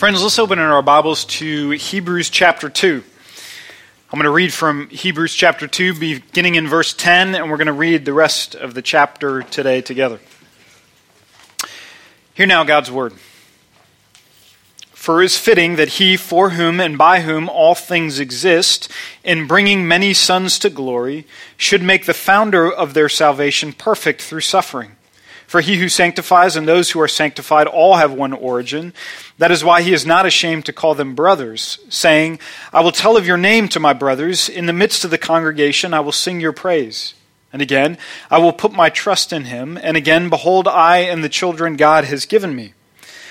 Friends, let's open our Bibles to Hebrews chapter 2. I'm going to read from Hebrews chapter 2, beginning in verse 10, and we're going to read the rest of the chapter today together. Hear now God's word. For it is fitting that he, for whom and by whom all things exist, in bringing many sons to glory, should make the founder of their salvation perfect through suffering. For he who sanctifies and those who are sanctified all have one origin. That is why he is not ashamed to call them brothers, saying, I will tell of your name to my brothers. In the midst of the congregation I will sing your praise. And again, I will put my trust in him. And again, behold, I and the children God has given me.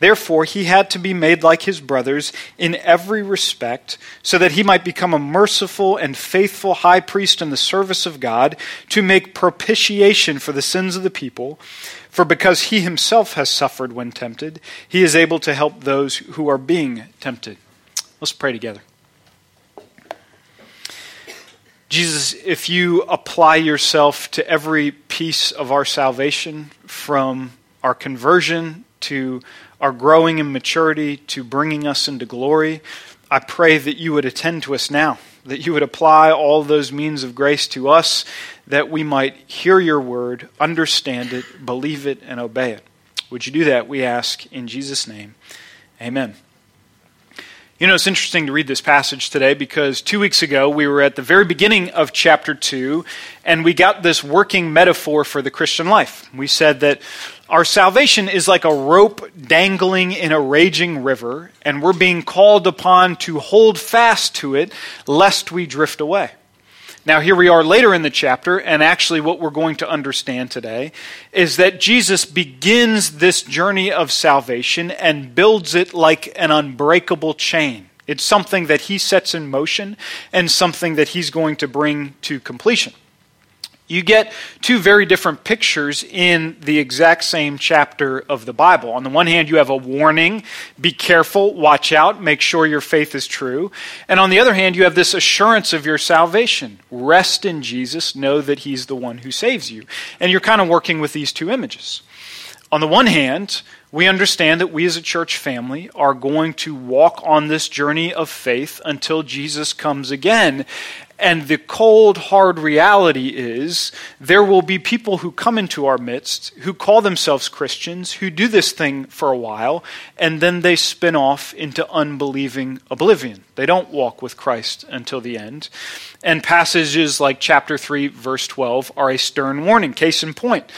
Therefore, he had to be made like his brothers in every respect, so that he might become a merciful and faithful high priest in the service of God, to make propitiation for the sins of the people. For because he himself has suffered when tempted, he is able to help those who are being tempted. Let's pray together. Jesus, if you apply yourself to every piece of our salvation, from our conversion to our growing in maturity to bringing us into glory. I pray that you would attend to us now, that you would apply all those means of grace to us, that we might hear your word, understand it, believe it, and obey it. Would you do that, we ask, in Jesus' name? Amen. You know, it's interesting to read this passage today because two weeks ago we were at the very beginning of chapter 2 and we got this working metaphor for the Christian life. We said that our salvation is like a rope dangling in a raging river, and we're being called upon to hold fast to it lest we drift away. Now, here we are later in the chapter, and actually, what we're going to understand today is that Jesus begins this journey of salvation and builds it like an unbreakable chain. It's something that he sets in motion and something that he's going to bring to completion you get two very different pictures in the exact same chapter of the Bible. On the one hand, you have a warning be careful, watch out, make sure your faith is true. And on the other hand, you have this assurance of your salvation rest in Jesus, know that He's the one who saves you. And you're kind of working with these two images. On the one hand, we understand that we as a church family are going to walk on this journey of faith until Jesus comes again. And the cold, hard reality is there will be people who come into our midst who call themselves Christians, who do this thing for a while, and then they spin off into unbelieving oblivion. They don't walk with Christ until the end. And passages like chapter 3, verse 12 are a stern warning. Case in point.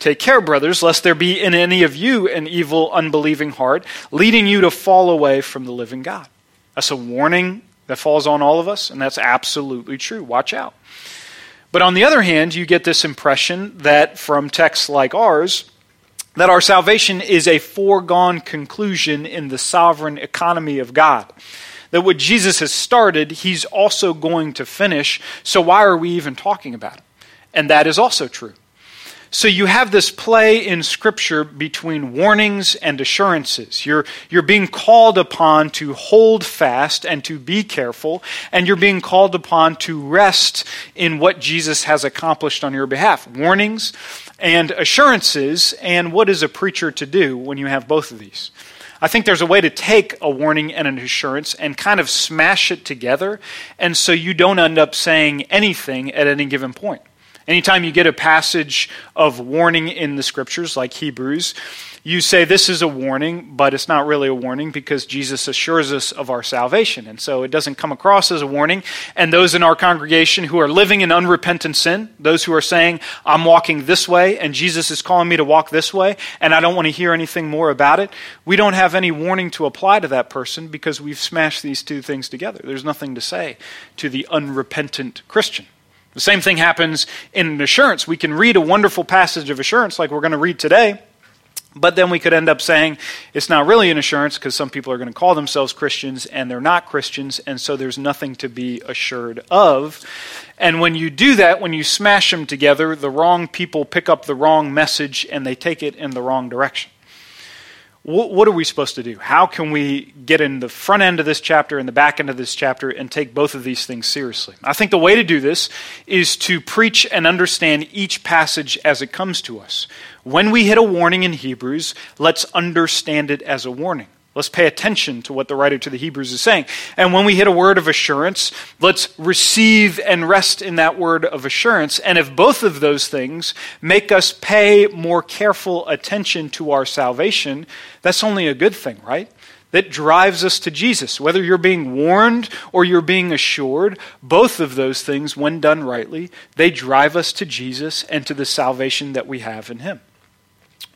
Take care, brothers, lest there be in any of you an evil, unbelieving heart, leading you to fall away from the living God. That's a warning that falls on all of us, and that's absolutely true. Watch out. But on the other hand, you get this impression that from texts like ours, that our salvation is a foregone conclusion in the sovereign economy of God. That what Jesus has started, he's also going to finish. So why are we even talking about it? And that is also true. So you have this play in Scripture between warnings and assurances. You're, you're being called upon to hold fast and to be careful, and you're being called upon to rest in what Jesus has accomplished on your behalf. Warnings and assurances, and what is a preacher to do when you have both of these? I think there's a way to take a warning and an assurance and kind of smash it together, and so you don't end up saying anything at any given point. Anytime you get a passage of warning in the scriptures, like Hebrews, you say this is a warning, but it's not really a warning because Jesus assures us of our salvation. And so it doesn't come across as a warning. And those in our congregation who are living in unrepentant sin, those who are saying, I'm walking this way and Jesus is calling me to walk this way and I don't want to hear anything more about it, we don't have any warning to apply to that person because we've smashed these two things together. There's nothing to say to the unrepentant Christian. The same thing happens in assurance. We can read a wonderful passage of assurance like we're going to read today, But then we could end up saying it's not really an assurance because some people are going to call themselves Christians and they're not Christians, and so there's nothing to be assured of. And when you do that, when you smash them together, the wrong people pick up the wrong message and they take it in the wrong direction what are we supposed to do? How can we get in the front end of this chapter and the back end of this chapter and take both of these things seriously? I think the way to do this is to preach and understand each passage as it comes to us. When we hit a warning in Hebrews, let's understand it as a warning. Let's pay attention to what the writer to the Hebrews is saying. And when we hit a word of assurance, let's receive and rest in that word of assurance. And if both of those things make us pay more careful attention to our salvation, that's only a good thing, right? That drives us to Jesus. Whether you're being warned or you're being assured, both of those things, when done rightly, they drive us to Jesus and to the salvation that we have in Him.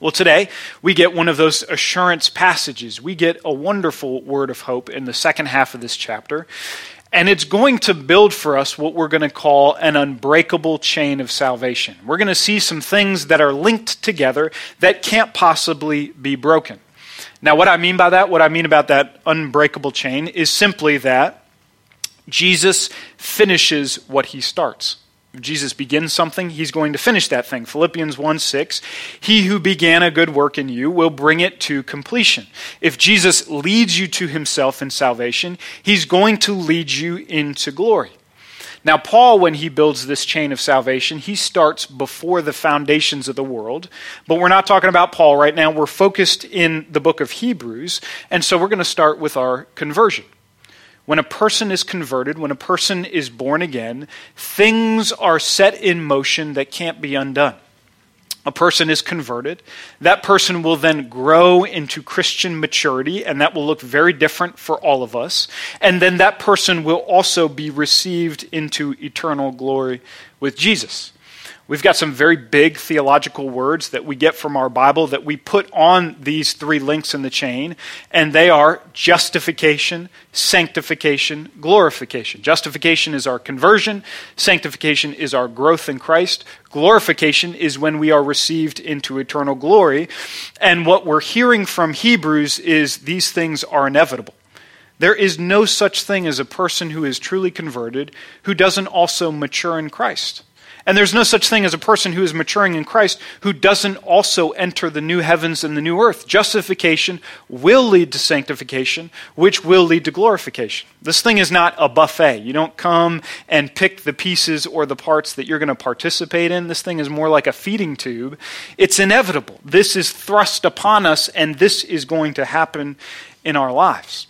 Well, today we get one of those assurance passages. We get a wonderful word of hope in the second half of this chapter. And it's going to build for us what we're going to call an unbreakable chain of salvation. We're going to see some things that are linked together that can't possibly be broken. Now, what I mean by that, what I mean about that unbreakable chain, is simply that Jesus finishes what he starts. Jesus begins something, he's going to finish that thing. Philippians 1 6. He who began a good work in you will bring it to completion. If Jesus leads you to himself in salvation, he's going to lead you into glory. Now, Paul, when he builds this chain of salvation, he starts before the foundations of the world. But we're not talking about Paul right now. We're focused in the book of Hebrews. And so we're going to start with our conversion. When a person is converted, when a person is born again, things are set in motion that can't be undone. A person is converted. That person will then grow into Christian maturity, and that will look very different for all of us. And then that person will also be received into eternal glory with Jesus. We've got some very big theological words that we get from our Bible that we put on these three links in the chain, and they are justification, sanctification, glorification. Justification is our conversion, sanctification is our growth in Christ, glorification is when we are received into eternal glory. And what we're hearing from Hebrews is these things are inevitable. There is no such thing as a person who is truly converted who doesn't also mature in Christ. And there's no such thing as a person who is maturing in Christ who doesn't also enter the new heavens and the new earth. Justification will lead to sanctification, which will lead to glorification. This thing is not a buffet. You don't come and pick the pieces or the parts that you're going to participate in. This thing is more like a feeding tube. It's inevitable. This is thrust upon us, and this is going to happen in our lives.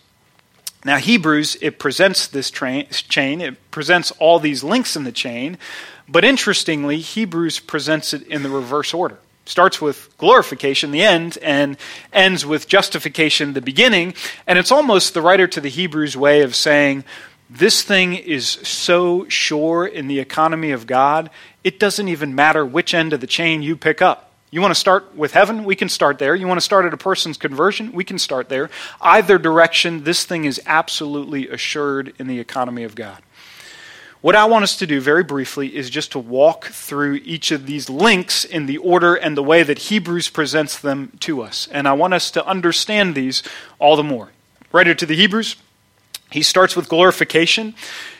Now, Hebrews, it presents this chain, it presents all these links in the chain, but interestingly, Hebrews presents it in the reverse order. Starts with glorification, the end, and ends with justification, the beginning. And it's almost the writer to the Hebrews way of saying, this thing is so sure in the economy of God, it doesn't even matter which end of the chain you pick up. You want to start with heaven? We can start there. You want to start at a person's conversion? We can start there. Either direction, this thing is absolutely assured in the economy of God. What I want us to do very briefly is just to walk through each of these links in the order and the way that Hebrews presents them to us. And I want us to understand these all the more. Writer to the Hebrews, he starts with glorification.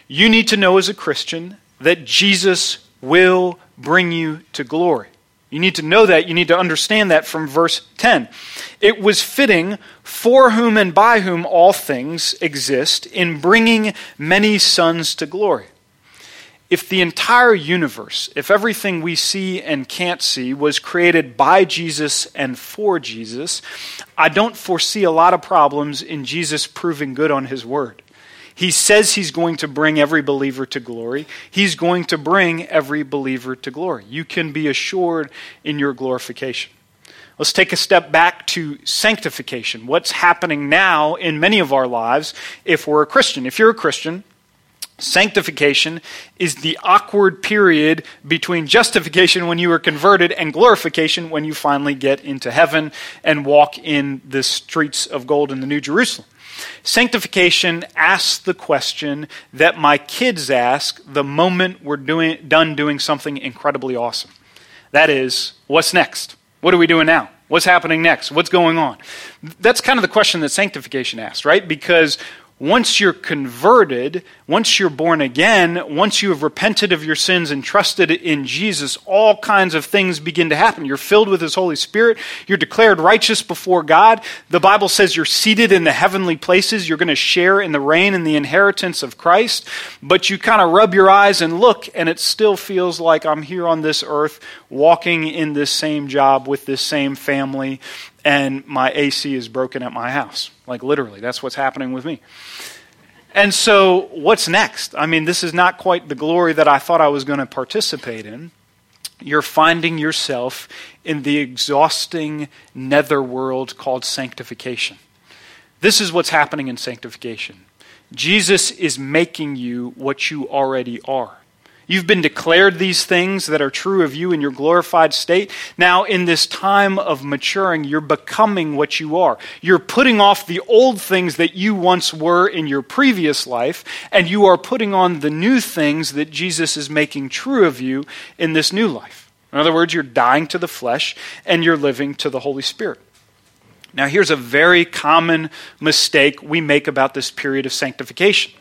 You need to know as a Christian that Jesus will bring you to glory. You need to know that. You need to understand that from verse 10. It was fitting for whom and by whom all things exist in bringing many sons to glory if the entire universe, if everything we see and can't see was created by Jesus and for Jesus, I don't foresee a lot of problems in Jesus proving good on his word. He says he's going to bring every believer to glory. He's going to bring every believer to glory. You can be assured in your glorification. Let's take a step back to sanctification. What's happening now in many of our lives if we're a Christian? If you're a Christian, Sanctification is the awkward period between justification when you are converted and glorification when you finally get into heaven and walk in the streets of gold in the New Jerusalem. Sanctification asks the question that my kids ask the moment we're doing, done doing something incredibly awesome. That is, what's next? What are we doing now? What's happening next? What's going on? That's kind of the question that sanctification asks, right? Because once you're converted, once you're born again, once you have repented of your sins and trusted in Jesus, all kinds of things begin to happen. You're filled with His Holy Spirit. You're declared righteous before God. The Bible says you're seated in the heavenly places. You're going to share in the reign and the inheritance of Christ. But you kind of rub your eyes and look, and it still feels like I'm here on this earth, walking in this same job with this same family, and my AC is broken at my house. Like literally, that's what's happening with me. And so, what's next? I mean, this is not quite the glory that I thought I was going to participate in. You're finding yourself in the exhausting netherworld called sanctification. This is what's happening in sanctification. Jesus is making you what you already are. You've been declared these things that are true of you in your glorified state. Now, in this time of maturing, you're becoming what you are. You're putting off the old things that you once were in your previous life, and you are putting on the new things that Jesus is making true of you in this new life. In other words, you're dying to the flesh and you're living to the Holy Spirit. Now, here's a very common mistake we make about this period of sanctification.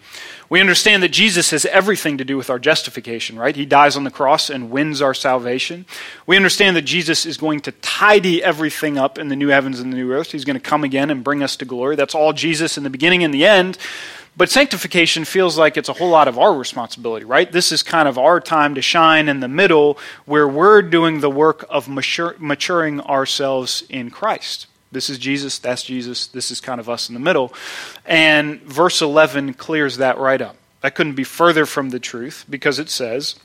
We understand that Jesus has everything to do with our justification, right? He dies on the cross and wins our salvation. We understand that Jesus is going to tidy everything up in the new heavens and the new earth. He's going to come again and bring us to glory. That's all Jesus in the beginning and the end. But sanctification feels like it's a whole lot of our responsibility, right? This is kind of our time to shine in the middle where we're doing the work of maturing ourselves in Christ. This is Jesus, that's Jesus, this is kind of us in the middle. And verse 11 clears that right up. That couldn't be further from the truth because it says,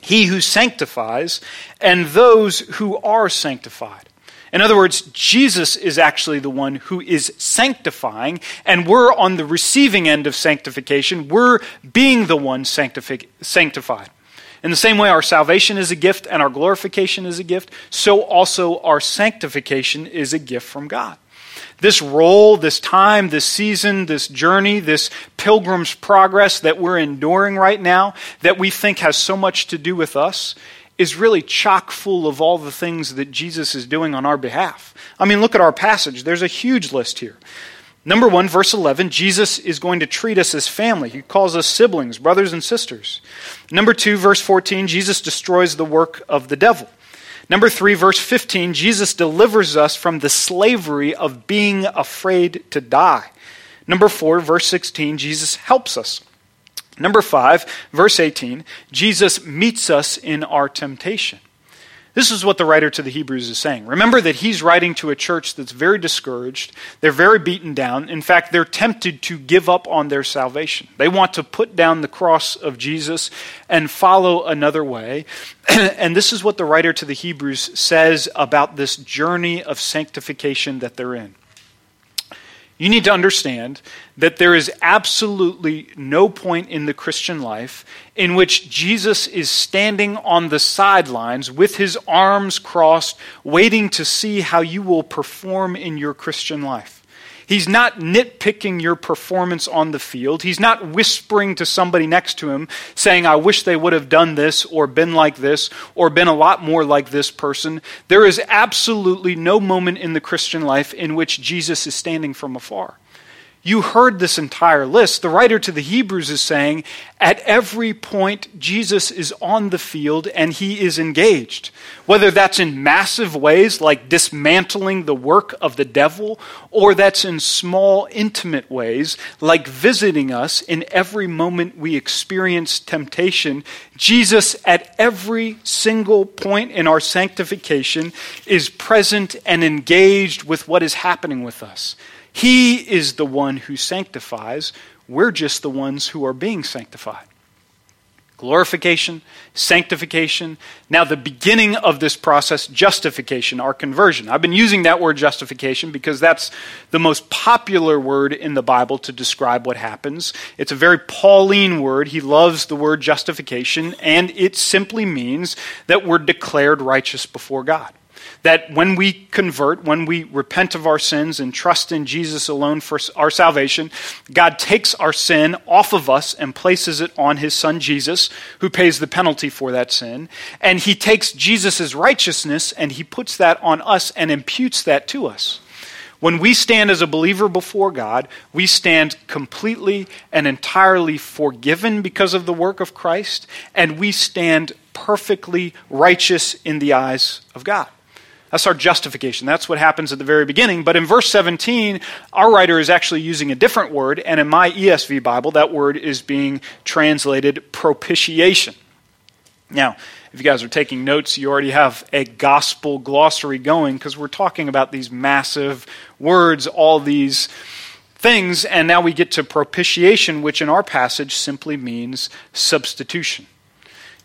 He who sanctifies and those who are sanctified. In other words, Jesus is actually the one who is sanctifying, and we're on the receiving end of sanctification. We're being the one sanctified. In the same way, our salvation is a gift and our glorification is a gift, so also our sanctification is a gift from God. This role, this time, this season, this journey, this pilgrim's progress that we're enduring right now, that we think has so much to do with us, is really chock full of all the things that Jesus is doing on our behalf. I mean, look at our passage. There's a huge list here. Number one, verse 11, Jesus is going to treat us as family. He calls us siblings, brothers and sisters. Number two, verse 14, Jesus destroys the work of the devil. Number three, verse 15, Jesus delivers us from the slavery of being afraid to die. Number four, verse 16, Jesus helps us. Number five, verse 18, Jesus meets us in our temptation. This is what the writer to the Hebrews is saying. Remember that he's writing to a church that's very discouraged. They're very beaten down. In fact, they're tempted to give up on their salvation. They want to put down the cross of Jesus and follow another way. and this is what the writer to the Hebrews says about this journey of sanctification that they're in. You need to understand that there is absolutely no point in the Christian life in which Jesus is standing on the sidelines with his arms crossed, waiting to see how you will perform in your Christian life. He's not nitpicking your performance on the field. He's not whispering to somebody next to him saying, I wish they would have done this or been like this or been a lot more like this person. There is absolutely no moment in the Christian life in which Jesus is standing from afar. You heard this entire list. The writer to the Hebrews is saying, at every point, Jesus is on the field and he is engaged. Whether that's in massive ways, like dismantling the work of the devil, or that's in small, intimate ways, like visiting us in every moment we experience temptation, Jesus, at every single point in our sanctification, is present and engaged with what is happening with us. He is the one who sanctifies. We're just the ones who are being sanctified. Glorification, sanctification. Now, the beginning of this process, justification, our conversion. I've been using that word justification because that's the most popular word in the Bible to describe what happens. It's a very Pauline word. He loves the word justification, and it simply means that we're declared righteous before God. That when we convert, when we repent of our sins and trust in Jesus alone for our salvation, God takes our sin off of us and places it on his son Jesus, who pays the penalty for that sin. And he takes Jesus' righteousness and he puts that on us and imputes that to us. When we stand as a believer before God, we stand completely and entirely forgiven because of the work of Christ, and we stand perfectly righteous in the eyes of God. That's our justification. That's what happens at the very beginning. But in verse 17, our writer is actually using a different word, and in my ESV Bible, that word is being translated propitiation. Now, if you guys are taking notes, you already have a gospel glossary going because we're talking about these massive words, all these things, and now we get to propitiation, which in our passage simply means substitution.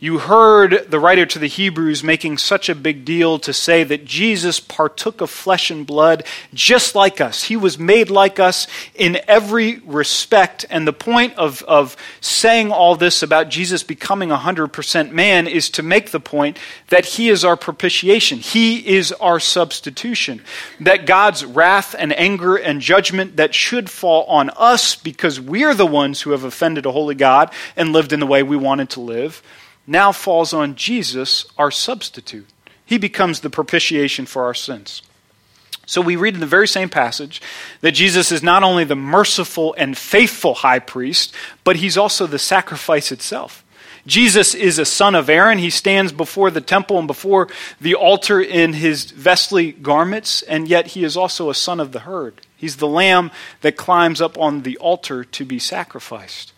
You heard the writer to the Hebrews making such a big deal to say that Jesus partook of flesh and blood just like us. He was made like us in every respect. And the point of, of saying all this about Jesus becoming 100% man is to make the point that he is our propitiation. He is our substitution. That God's wrath and anger and judgment that should fall on us because we're the ones who have offended a holy God and lived in the way we wanted to live now falls on Jesus, our substitute. He becomes the propitiation for our sins. So we read in the very same passage that Jesus is not only the merciful and faithful high priest, but he's also the sacrifice itself. Jesus is a son of Aaron. He stands before the temple and before the altar in his vestly garments, and yet he is also a son of the herd. He's the lamb that climbs up on the altar to be sacrificed.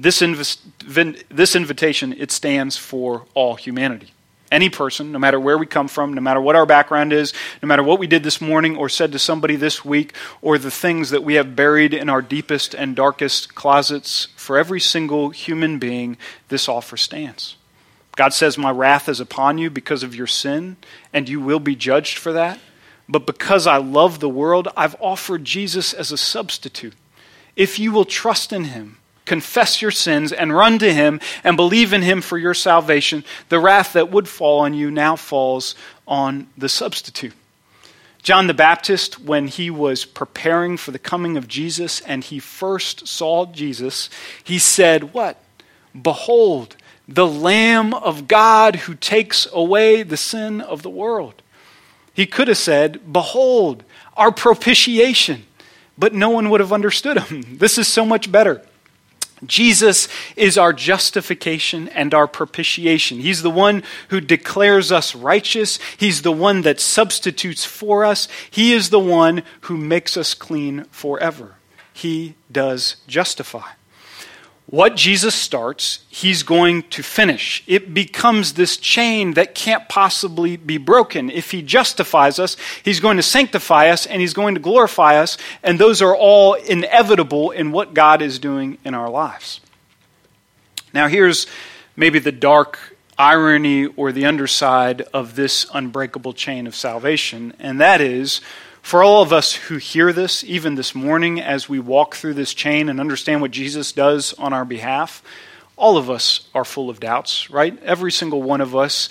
This, inv- this invitation, it stands for all humanity. Any person, no matter where we come from, no matter what our background is, no matter what we did this morning or said to somebody this week, or the things that we have buried in our deepest and darkest closets, for every single human being, this offer stands. God says, My wrath is upon you because of your sin, and you will be judged for that. But because I love the world, I've offered Jesus as a substitute. If you will trust in him, confess your sins and run to him and believe in him for your salvation, the wrath that would fall on you now falls on the substitute. John the Baptist, when he was preparing for the coming of Jesus and he first saw Jesus, he said, What? Behold, the Lamb of God who takes away the sin of the world. He could have said, Behold, our propitiation. But no one would have understood him. This is so much better. Jesus is our justification and our propitiation. He's the one who declares us righteous. He's the one that substitutes for us. He is the one who makes us clean forever. He does justify. What Jesus starts, he's going to finish. It becomes this chain that can't possibly be broken. If he justifies us, he's going to sanctify us and he's going to glorify us, and those are all inevitable in what God is doing in our lives. Now, here's maybe the dark irony or the underside of this unbreakable chain of salvation, and that is for all of us who hear this, even this morning, as we walk through this chain and understand what Jesus does on our behalf, all of us are full of doubts, right? Every single one of us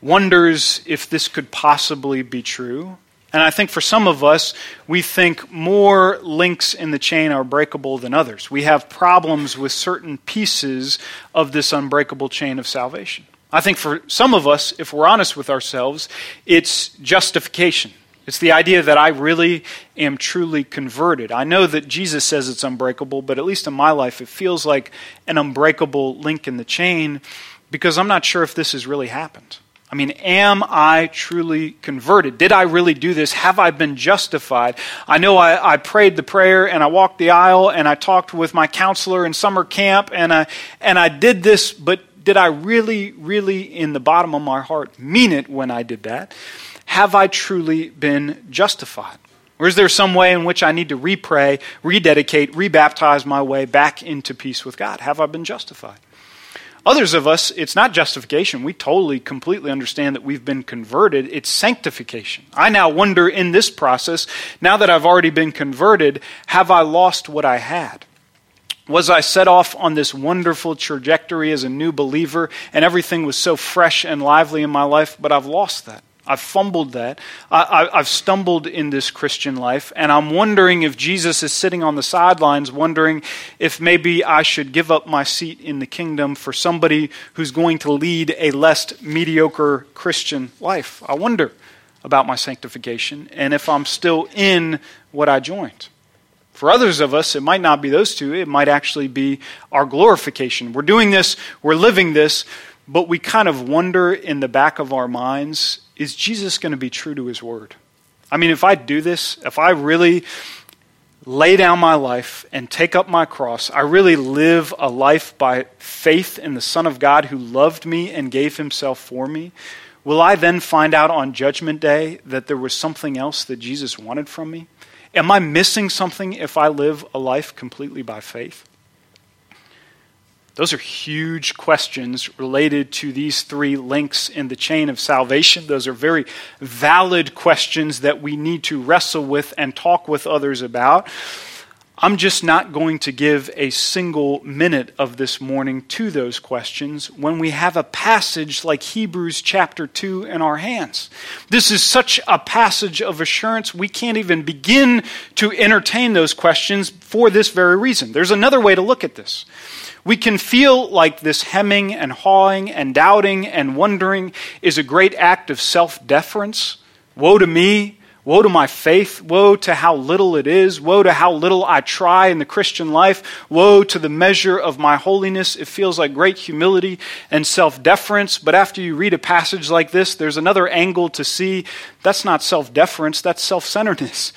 wonders if this could possibly be true. And I think for some of us, we think more links in the chain are breakable than others. We have problems with certain pieces of this unbreakable chain of salvation. I think for some of us, if we're honest with ourselves, it's justification. It's the idea that I really am truly converted. I know that Jesus says it's unbreakable, but at least in my life, it feels like an unbreakable link in the chain because I'm not sure if this has really happened. I mean, am I truly converted? Did I really do this? Have I been justified? I know I, I, prayed the prayer and I walked the aisle and I talked with my counselor in summer camp and I, and I did this, but did I really, really, in the bottom of my heart, mean it when I did that? have I truly been justified? Or is there some way in which I need to repray, rededicate, rebaptize my way back into peace with God? Have I been justified? Others of us, it's not justification. We totally, completely understand that we've been converted. It's sanctification. I now wonder in this process, now that I've already been converted, have I lost what I had? Was I set off on this wonderful trajectory as a new believer and everything was so fresh and lively in my life, but I've lost that? I've fumbled that. I, have stumbled in this Christian life, and I'm wondering if Jesus is sitting on the sidelines, wondering if maybe I should give up my seat in the kingdom for somebody who's going to lead a less mediocre Christian life. I wonder about my sanctification and if I'm still in what I joined. For others of us, it might not be those two, it might actually be our glorification. We're doing this, we're living this, but we kind of wonder in the back of our minds is Jesus going to be true to his word? I mean, if I do this, if I really lay down my life and take up my cross, I really live a life by faith in the Son of God who loved me and gave himself for me, will I then find out on Judgment Day that there was something else that Jesus wanted from me? Am I missing something if I live a life completely by faith? Those are huge questions related to these three links in the chain of salvation. Those are very valid questions that we need to wrestle with and talk with others about. I'm just not going to give a single minute of this morning to those questions when we have a passage like Hebrews chapter 2 in our hands. This is such a passage of assurance, we can't even begin to entertain those questions for this very reason. There's another way to look at this. We can feel like this hemming and hawing and doubting and wondering is a great act of self deference. Woe to me, woe to my faith, woe to how little it is, woe to how little I try in the Christian life, woe to the measure of my holiness. It feels like great humility and self deference. But after you read a passage like this, there's another angle to see that's not self deference, that's self centeredness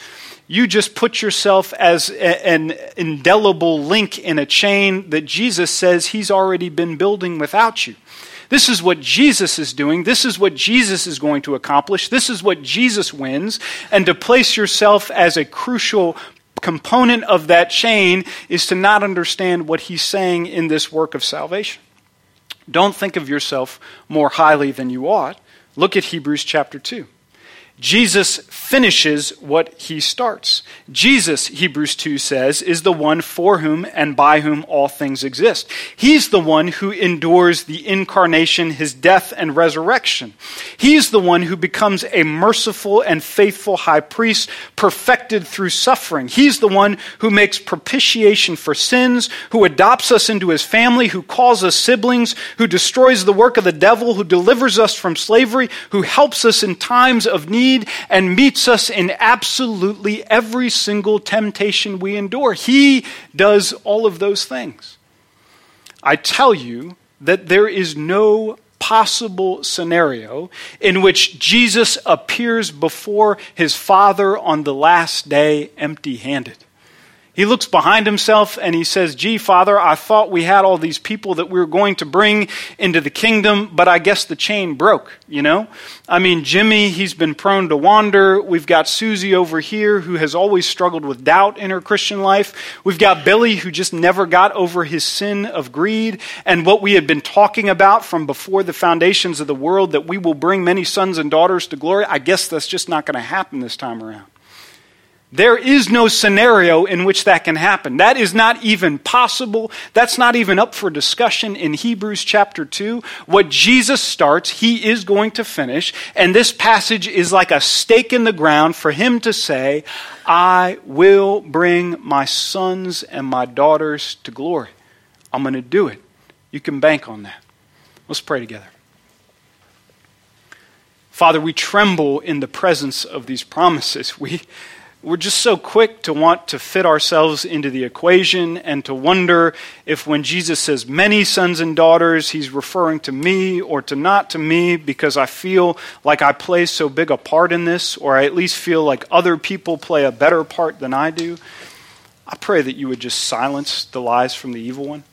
you just put yourself as a, an indelible link in a chain that Jesus says he's already been building without you. This is what Jesus is doing. This is what Jesus is going to accomplish. This is what Jesus wins. And to place yourself as a crucial component of that chain is to not understand what he's saying in this work of salvation. Don't think of yourself more highly than you ought. Look at Hebrews chapter 2. Jesus finishes what he starts. Jesus, Hebrews 2 says, is the one for whom and by whom all things exist. He's the one who endures the incarnation, his death and resurrection. He's the one who becomes a merciful and faithful high priest, perfected through suffering. He's the one who makes propitiation for sins, who adopts us into his family, who calls us siblings, who destroys the work of the devil, who delivers us from slavery, who helps us in times of need need and meets us in absolutely every single temptation we endure. He does all of those things. I tell you that there is no possible scenario in which Jesus appears before his Father on the last day empty handed. He looks behind himself and he says, Gee, Father, I thought we had all these people that we were going to bring into the kingdom, but I guess the chain broke, you know? I mean, Jimmy, he's been prone to wander. We've got Susie over here who has always struggled with doubt in her Christian life. We've got Billy who just never got over his sin of greed. And what we had been talking about from before the foundations of the world that we will bring many sons and daughters to glory, I guess that's just not going to happen this time around. There is no scenario in which that can happen. That is not even possible. That's not even up for discussion in Hebrews chapter 2. What Jesus starts, he is going to finish. And this passage is like a stake in the ground for him to say, I will bring my sons and my daughters to glory. I'm going to do it. You can bank on that. Let's pray together. Father, we tremble in the presence of these promises. We we're just so quick to want to fit ourselves into the equation and to wonder if when Jesus says many sons and daughters, he's referring to me or to not to me because I feel like I play so big a part in this, or I at least feel like other people play a better part than I do. I pray that you would just silence the lies from the evil one.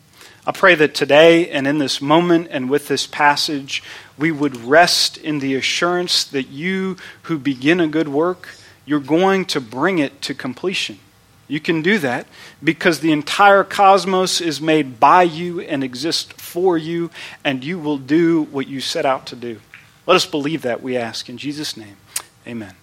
I pray that today and in this moment and with this passage, we would rest in the assurance that you who begin a good work, you're going to bring it to completion. You can do that because the entire cosmos is made by you and exists for you, and you will do what you set out to do. Let us believe that, we ask. In Jesus' name, amen.